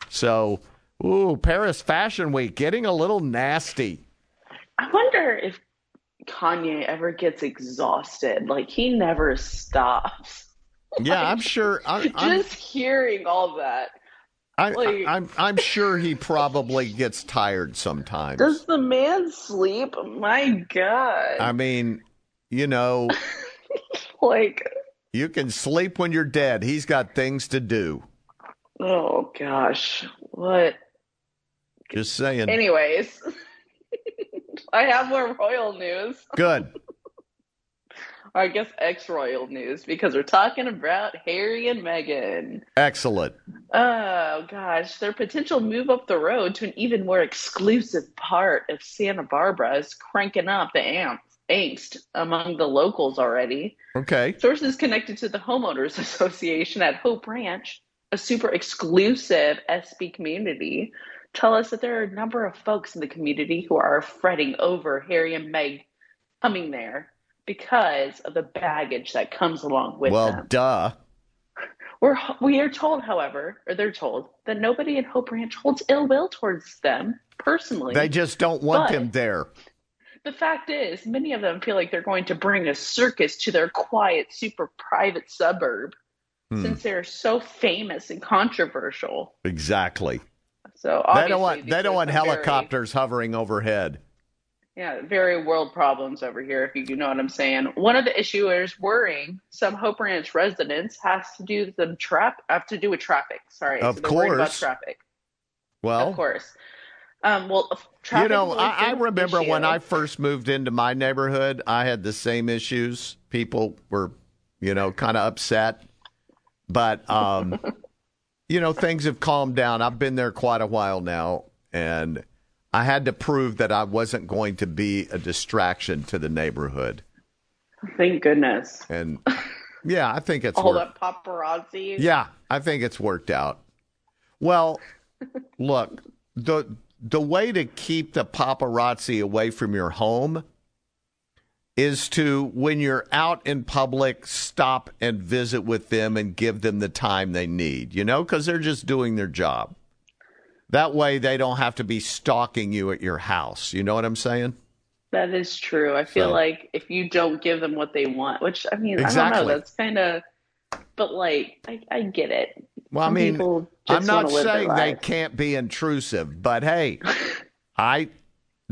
So, ooh, Paris Fashion Week getting a little nasty. I wonder if Kanye ever gets exhausted. Like he never stops. Yeah, I'm sure. I'm, I'm, Just hearing all that. I, like- I'm, I'm sure he probably gets tired sometimes. Does the man sleep? My God. I mean, you know, like, you can sleep when you're dead. He's got things to do. oh gosh. What? Just saying. Anyways, I have more royal news. Good. I guess ex royal news because we're talking about Harry and Meghan. Excellent. Oh gosh, their potential move up the road to an even more exclusive part of Santa Barbara is cranking up the amp, angst among the locals already. Okay. Sources connected to the Homeowners Association at Hope Ranch, a super exclusive SB community, tell us that there are a number of folks in the community who are fretting over Harry and Meg coming there because of the baggage that comes along with well, them. duh. We're we are told, however, or they're told that nobody in Hope Ranch holds ill will towards them personally. They just don't want But- him there. the fact is, many of them feel like they're going to bring a circus to their quiet, super private suburb Hmm. since they're so famous and controversial. Exactly. So They don't want they don't want some very- helicopters hovering overhead. Yeah, very world problems over here, if you know what I'm saying. One of the issuers worrying some Hope Ranch residents has to do with the trap have to do with traffic. Sorry, Of so they're about course. traffic. Well, of course. Um, well, you know, I, I remember when. I first moved into my neighborhood, I had the same issues. People were, you know, kind of upset, but um, you know, things have calmed down. I've been there quite a while now, and I had to prove that I wasn't going to be a distraction to the neighborhood. Thank goodness. And yeah, I think it's All worked. that paparazzi. Yeah, I think it's worked out. Well, look, the the way to keep the paparazzi away from your home is to when you're out in public stop and visit with them and give them the time they need, you know, cuz they're just doing their job. That way they don't have to be stalking you at your house. You know what I'm saying? That is true. I feel So- like if you don't give them what they want, which I mean, I don't Exactly. know, that's kind of, but like, I, I get it. Well, I mean, I'm not wanna live their saying they can't be intrusive, but hey, I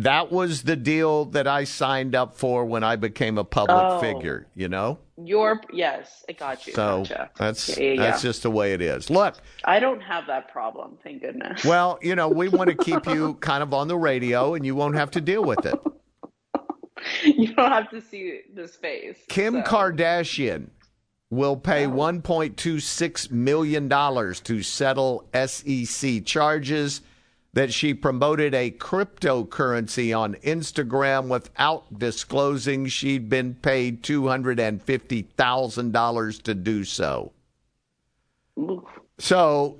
that was the deal that I signed up for when I became a public Oh. figure, you know? Your yes, I got you. So gotcha. that's Yeah, yeah, that's yeah. just the way it is. Look, I don't have that problem. Thank goodness. well, you know, we want to keep you kind of on the radio and you won't have to deal with it. you don't have to see this face. Kim so. Kardashian will pay $1.26 million to settle SEC charges that she promoted a cryptocurrency on Instagram without disclosing she'd been paid $250,000 to do so. So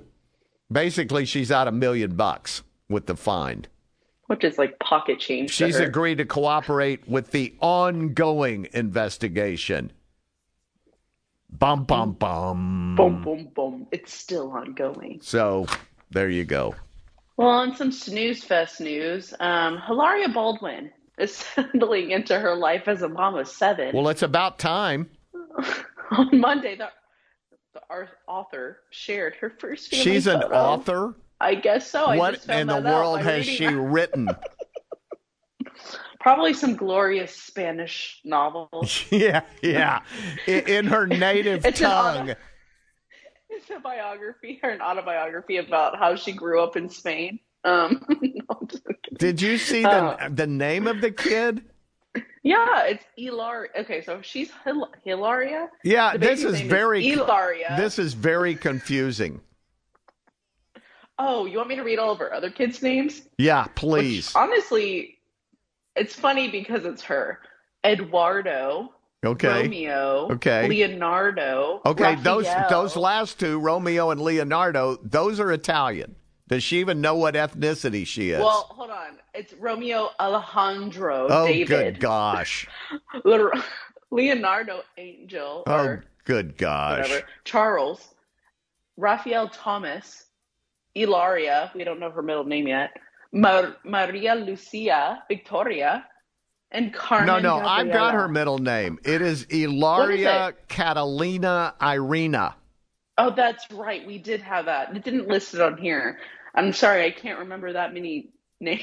basically, she's out a million bucks with the fine. which is like pocket change. to She's her. agreed to cooperate with the ongoing investigation. Bum, bum, bum. Boom, boom, boom. It's still ongoing. So there you go. Well, on some snooze fest news, um, Hilaria Baldwin is settling into her life as a mom of seven. Well, it's about time. on Monday, the, the author shared her first She's an photo. author. I guess so. I what just found in the world has she that. written? Probably some glorious Spanish novels. yeah, yeah. In, in her native an tongue. It's a biography or an autobiography about how she grew up in Spain. Um, no, I'm just kidding. Did you see the Uh, the name of the kid? Yeah, it's Hilar. Okay, so she's Hil- Hilaria. Yeah, this is very Hilaria. This is very confusing. Oh, you want me to read all of her other kids' names? Yeah, please. Honestly, it's funny because it's her. Eduardo. Okay. Romeo. Okay. Leonardo. Okay, those Raphael. those last two, Romeo and Leonardo, those are Italian. Does she even know what ethnicity she is? Well, hold on. It's Romeo Alejandro oh, David. good gosh. Leonardo Angel. Oh, good gosh. whatever. Charles. Raphael Thomas. Ilaria. We don't know her middle name yet. Mar- Maria Lucia Victoria. And Carmen. no, no, I've got her middle name. It is Ilaria Catalina Irina. Oh, that's right. We did have that. It didn't list it on here. I'm sorry, I can't remember that many names.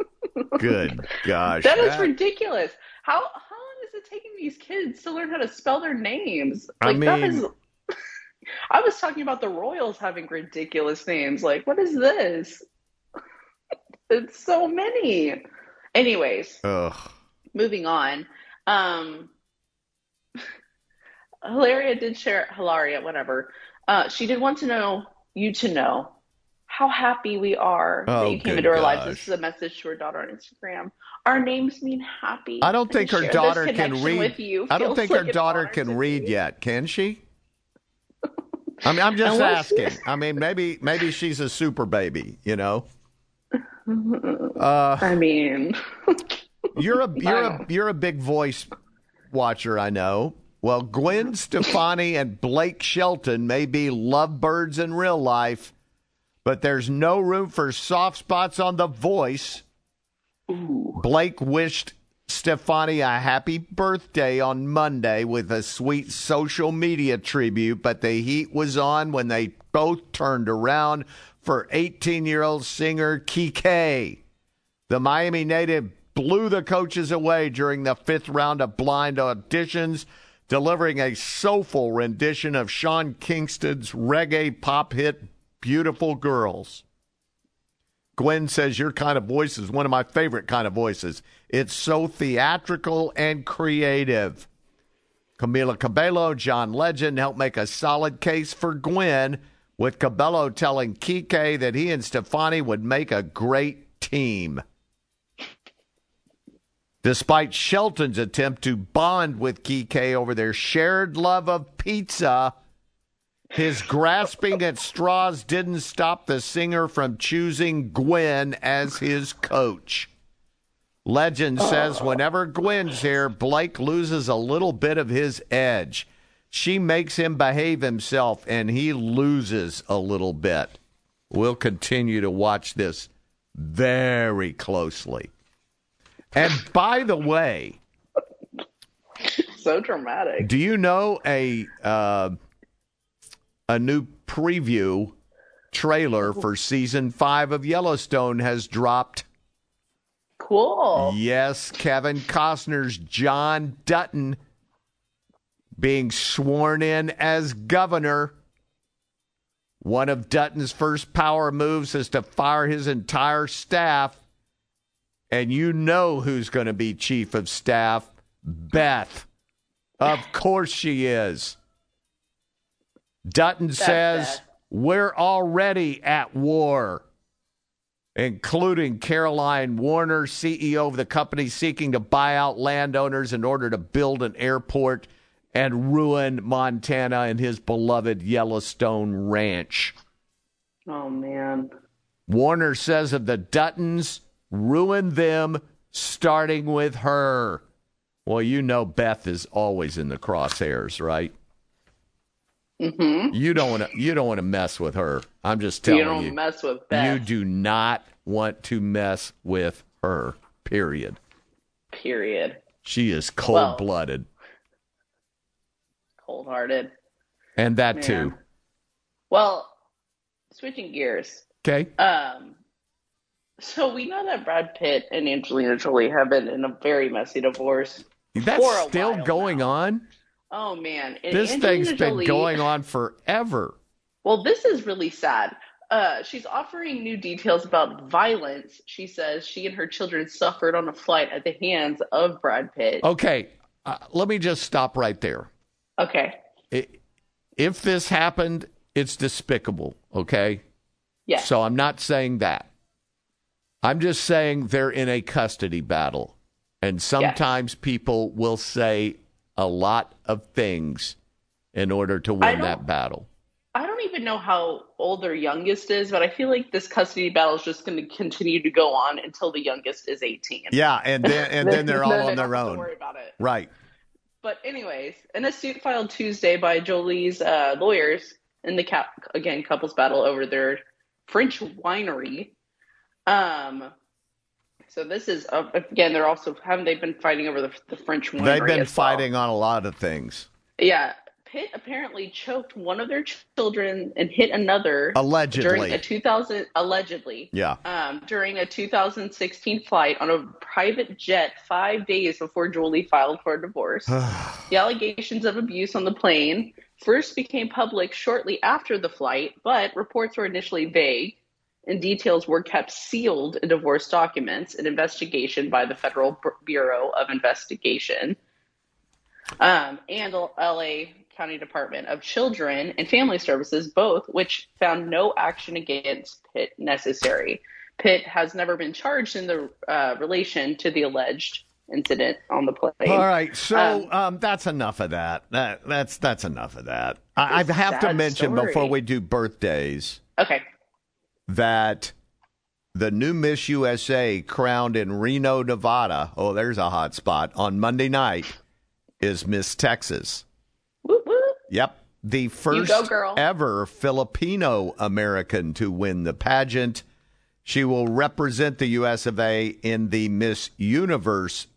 Good gosh. that is ridiculous. How how long is it taking these kids to learn how to spell their names? I Like that mean- is I was talking about the Royals having ridiculous names. Like, what is this? It's so many. Anyways, Ugh. Moving on. Um Hilaria did share Hilaria, whatever. Uh, she did want to know you to know how happy we are Oh, that you came into our lives. This is a message to her daughter on Instagram. Our names mean happy. I don't think her daughter can read. With you I don't think like her daughter can read me. yet, can she? I mean, I'm just asking. I mean, maybe maybe she's a super baby, you know. Uh, I mean, you're a you're a you're a big voice watcher, I know. Well, Gwen Stefani and Blake Shelton may be lovebirds in real life, but there's no room for soft spots on The Voice. Blake wished Stefani a happy birthday on Monday with a sweet social media tribute, but the heat was on when they both turned around for 18 year old singer Kique. The Miami native blew the coaches away during the fifth round of blind auditions, delivering a soulful rendition of Sean Kingston's reggae pop hit Beautiful Girls. Gwen says your kind of voice is one of my favorite kind of voices. It's so theatrical and creative. Camila Cabello, John Legend helped make a solid case for Gwen, with Cabello telling Kique that he and Stefani would make a great team. Despite Shelton's attempt to bond with Kique over their shared love of pizza, his grasping at straws didn't stop the singer from choosing Gwen as his coach. Legend says uh. whenever Gwen's here, Blake loses a little bit of his edge. She makes him behave himself, and he loses a little bit. We'll continue to watch this very closely. And by the way, so dramatic. do you know a uh, a new preview trailer for season five of Yellowstone has dropped? Cool. Yes, Kevin Costner's John Dutton being sworn in as governor. One of Dutton's first power moves is to fire his entire staff. And you know who's going to be chief of staff? Beth. Of course she is. Dutton says, Beth. We're already at war including Caroline Warner, CEO of the company seeking to buy out landowners in order to build an airport and ruin Montana and his beloved Yellowstone Ranch. Oh man. Warner says of the Duttons, ruin them starting with her. Well, you know Beth is always in the crosshairs, right? Mm-hmm. You don't want to you don't want to mess with her. I'm just telling You you. don't mess with Beth. You do not want to mess with her. Period. Period. She is cold blooded. Cold hearted. and that Man. too. Well, switching gears. Okay. Um, so we know that Brad Pitt and Angelina Jolie have been in a very messy divorce. That's still going on. Oh man, And This Angelina thing's been going on forever. Well, this is really sad. uh, she's offering new details about violence. She says she and her children suffered on a flight at the hands of Brad Pitt. Okay, uh, let me just stop right there. Okay. If this happened, it's despicable, okay? Yeah. So I'm not saying that. I'm just saying they're in a custody battle. And sometimes people will say a lot of things in order to win that battle. I don't even know how old their youngest is, but I feel like this custody battle is just going to continue to go on until the youngest is 18. Yeah, and then and then they're all Then on they don't their have to own. worry about it. Right. But anyways, in a suit filed Tuesday by Jolie's uh, lawyers in the cap again couples battle over their French winery. Um, so this is uh, again they're also haven't they been fighting over the, the French winery? They've been as well? fighting on a lot of things. Yeah, Pitt apparently choked one of their children and hit another Allegedly. during a 2000 allegedly. Yeah. Um, during a 2016 flight on a private jet five days before Jolie filed for a divorce. the allegations of abuse on the plane first became public shortly after the flight, but reports were initially vague and details were kept sealed in divorce documents, an investigation by the Federal Bureau of Investigation um, and LA County Department of Children and Family Services, both which found no action against Pitt necessary. Pitt has never been charged in the uh, relation to the alleged incident on the plane. All right, so Um, um, that's enough of that. That that's that's enough of that. I, I have to mention story. before we do birthdays okay. That the new Miss USA crowned in Reno, Nevada. Oh, there's a hot spot on Monday night. Is Miss Texas? Yep, the first go, ever Filipino American to win the pageant. She will represent the US of A in the Miss Universe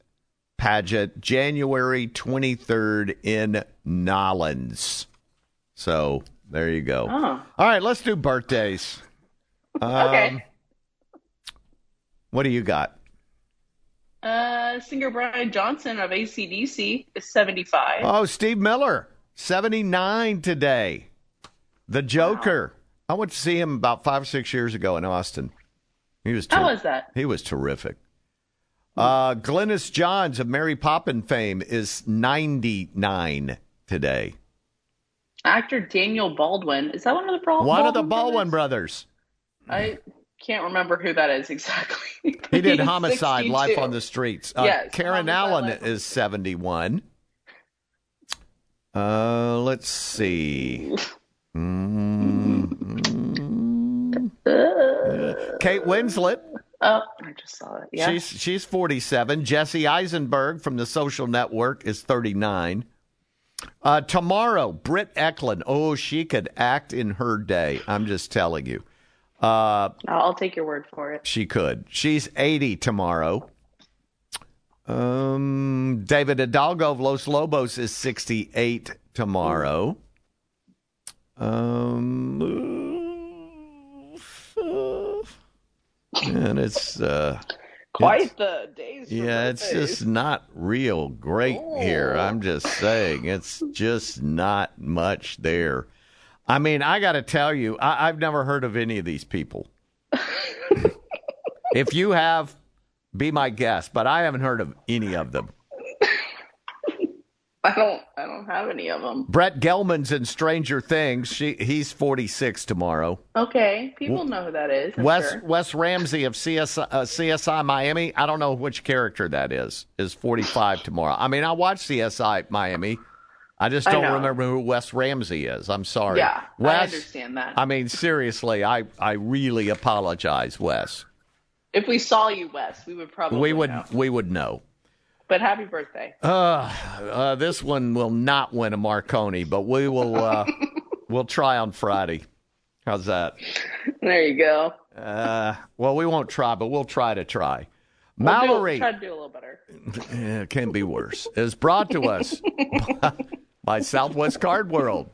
pageant January 23rd in Nolens. So there you go. Oh. All right, let's do birthdays. Um, Okay. What do you got? Uh, singer Brian Johnson of ACDC is 75. Oh, Steve Miller, 79 today. The Joker. I went to see him about five or six years ago in Austin. He was How was that? He was terrific. Uh, Glynis Johns of Mary Poppin fame is 99 today. Actor Daniel Baldwin. Is that one of the Bal- One of the Baldwin Baldwin brothers. I can't remember who that is exactly. He did He's Homicide, 62. Life on the Streets. Uh, Yes, Karen Allen is 71. Uh, let's see. Mm. Kate Winslet. Oh, I just saw it. Yeah. She's she's 47. Jesse Eisenberg from the Social Network is 39. Uh, tomorrow, Britt Ekland. Oh, she could act in her day. I'm just telling you. Uh, I'll take your word for it. she could. She's 80 tomorrow. Um, David Hidalgo of Los Lobos is 68 tomorrow. Um, and it's uh, Quite the days. for yeah, it's birthdays. just not real great here. I'm just saying, it's just not much there. I mean, I got to tell you, I, I've never heard of any of these people. if you have, be my guest, but I haven't heard of any of them. I don't. I don't have any of them. Brett Gelman's in Stranger Things. She he's 46 tomorrow. Okay, people know who that is. I'm Wes sure. Wes Ramsey of CSI, uh, CSI Miami. I don't know which character that is. Is 45 tomorrow. I mean, I watch CSI Miami. I just don't know. remember who Wes Ramsey is. I'm sorry. Yeah, I understand that. I mean, seriously, I I really apologize, Wes. If we saw you, Wes, we would probably. we would know. we would know. But happy birthday. Uh, uh, this one will not win a Marconi, but we will. Uh, we'll try on Friday. How's that? There you go. Uh, well, we won't try, but we'll try to try. We'll do- Mallory, try to do a little better. It can be worse, is brought to us by Southwest Card World.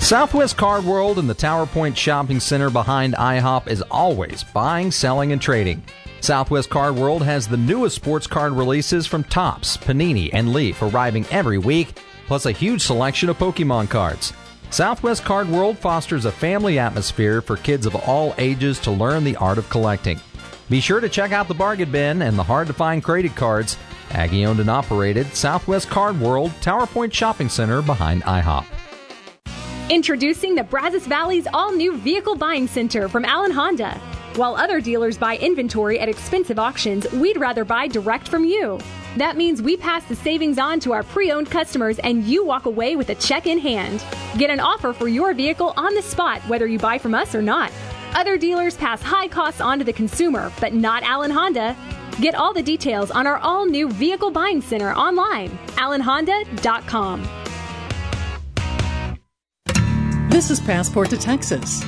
Southwest Card World and the Tower Point Shopping Center behind IHOP is always buying, selling, and trading. Southwest Card World has the newest sports card releases from Topps, Panini, and Leaf arriving every week, plus a huge selection of Pokemon cards. Southwest Card World fosters a family atmosphere for kids of all ages to learn the art of collecting. Be sure to check out the bargain bin and the hard to find credit cards. Aggie owned and operated Southwest Card World, Tower Point Shopping Center behind IHOP. Introducing the Brazos Valley's all new vehicle buying center from Allen Honda. While other dealers buy inventory at expensive auctions, we'd rather buy direct from you. That means we pass the savings on to our pre owned customers and you walk away with a check in hand. Get an offer for your vehicle on the spot, whether you buy from us or not. Other dealers pass high costs on to the consumer, but not Allen Honda. Get all the details on our all new vehicle buying center online, allenhonda.com. This is Passport to Texas.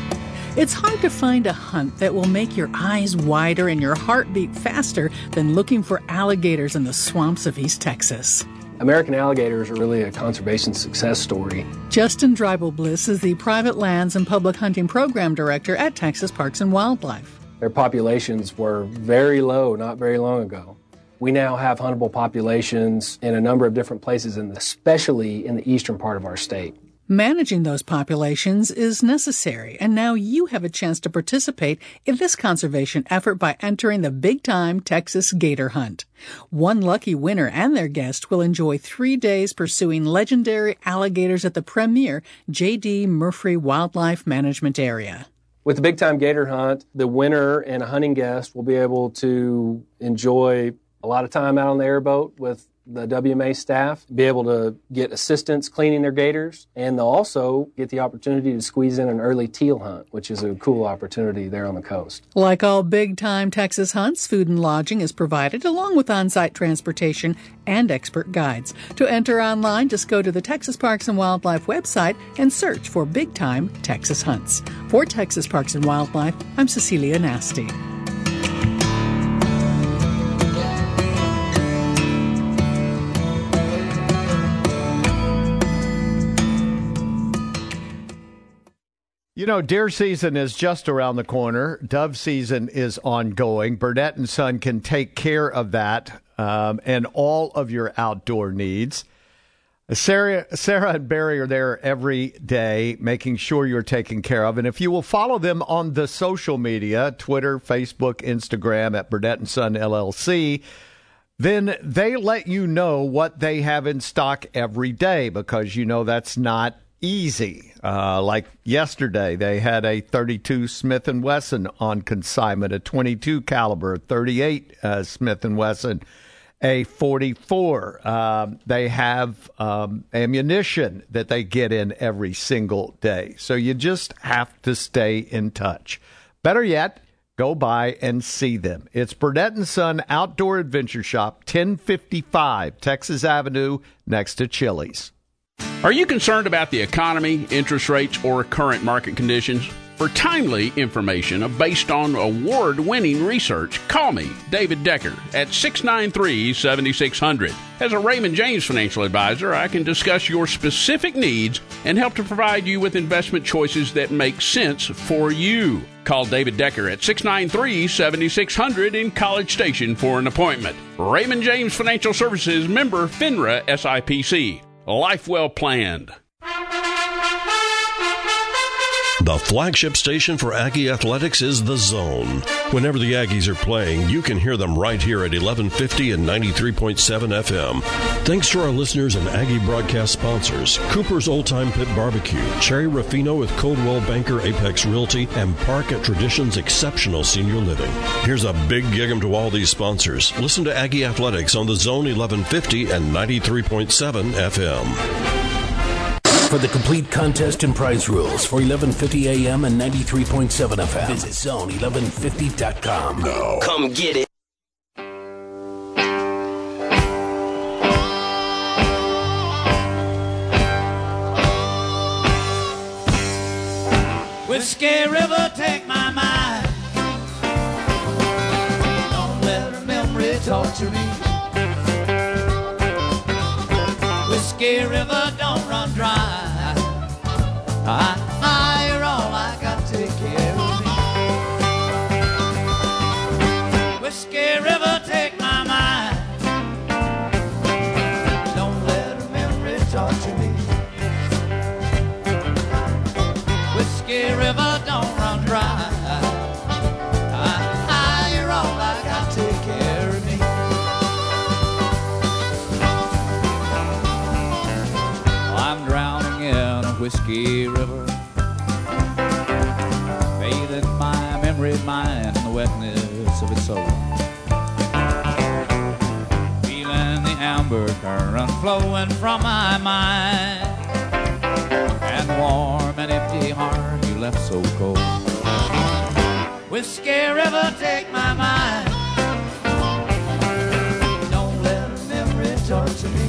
It's hard to find a hunt that will make your eyes wider and your heart beat faster than looking for alligators in the swamps of East Texas. American alligators are really a conservation success story. Justin Dreibelbis is the Private Lands and Public Hunting Program Director at Texas Parks and Wildlife. Their populations were very low not very long ago. We now have huntable populations in a number of different places, and especially in the eastern part of our state. Managing those populations is necessary, and now you have a chance to participate in this conservation effort by entering the big time Texas Gator Hunt. One lucky winner and their guest will enjoy three days pursuing legendary alligators at the premier J.D. Murphy Wildlife Management Area. With the big time gator hunt, the winner and a hunting guest will be able to enjoy a lot of time out on the airboat with the WMA staff, be able to get assistance cleaning their gators, and they'll also get the opportunity to squeeze in an early teal hunt, which is a cool opportunity there on the coast. Like all big time Texas hunts, food and lodging is provided along with on site transportation and expert guides. To enter online, just go to the Texas Parks and Wildlife website and search for big time Texas hunts. For Texas Parks and Wildlife, I'm Cecilia Nasti. You know, deer season is just around the corner. Dove season is ongoing. Burdett and Son can take care of that um, and all of your outdoor needs. Sarah, Sarah and Barry are there every day, making sure you're taken care of. And if you will follow them on the social media Twitter, Facebook, Instagram at Burdett and Son LLC, then they let you know what they have in stock every day because you know that's not easy. Uh, like yesterday, they had a 32 Smith and Wesson on consignment, a 22 caliber, 38 uh, Smith and Wesson, a 44. Um, they have um, ammunition that they get in every single day. So you just have to stay in touch. Better yet, go by and see them. It's Burdett and Son Outdoor Adventure Shop, 1055 Texas Avenue, next to Chili's. Are you concerned about the economy, interest rates, or current market conditions? For timely information based on award winning research, call me, David Decker, at 693 7600. As a Raymond James financial advisor, I can discuss your specific needs and help to provide you with investment choices that make sense for you. Call David Decker at 693 7600 in College Station for an appointment. Raymond James Financial Services member FINRA SIPC. Life well planned. The flagship station for Aggie Athletics is The Zone. Whenever the Aggies are playing, you can hear them right here at 1150 and 93.7 FM. Thanks to our listeners and Aggie broadcast sponsors Cooper's Old Time Pit Barbecue, Cherry Rafino with Coldwell Banker Apex Realty, and Park at Traditions Exceptional Senior Living. Here's a big gig 'em to all these sponsors. Listen to Aggie Athletics on The Zone 1150 and 93.7 FM. For the complete contest and prize rules for 1150 AM and 93.7 FM, visit zone1150.com. No. Come get it. Whiskey River, take my mind. Don't let her memory torture me. Whiskey River, don't run dry. I, I, flowing from my mind. And warm and empty heart you left so cold. Whiskey River, take my mind. Don't let memory torture me.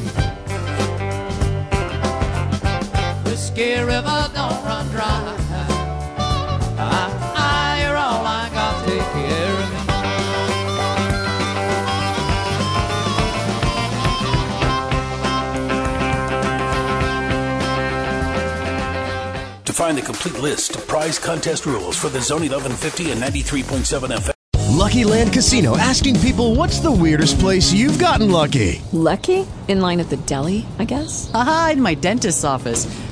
Whiskey River, don't run dry. Find the complete list of prize contest rules for the Zone 1150 and 93.7 FM. Lucky Land Casino asking people what's the weirdest place you've gotten lucky? Lucky? In line at the deli, I guess? Aha, in my dentist's office.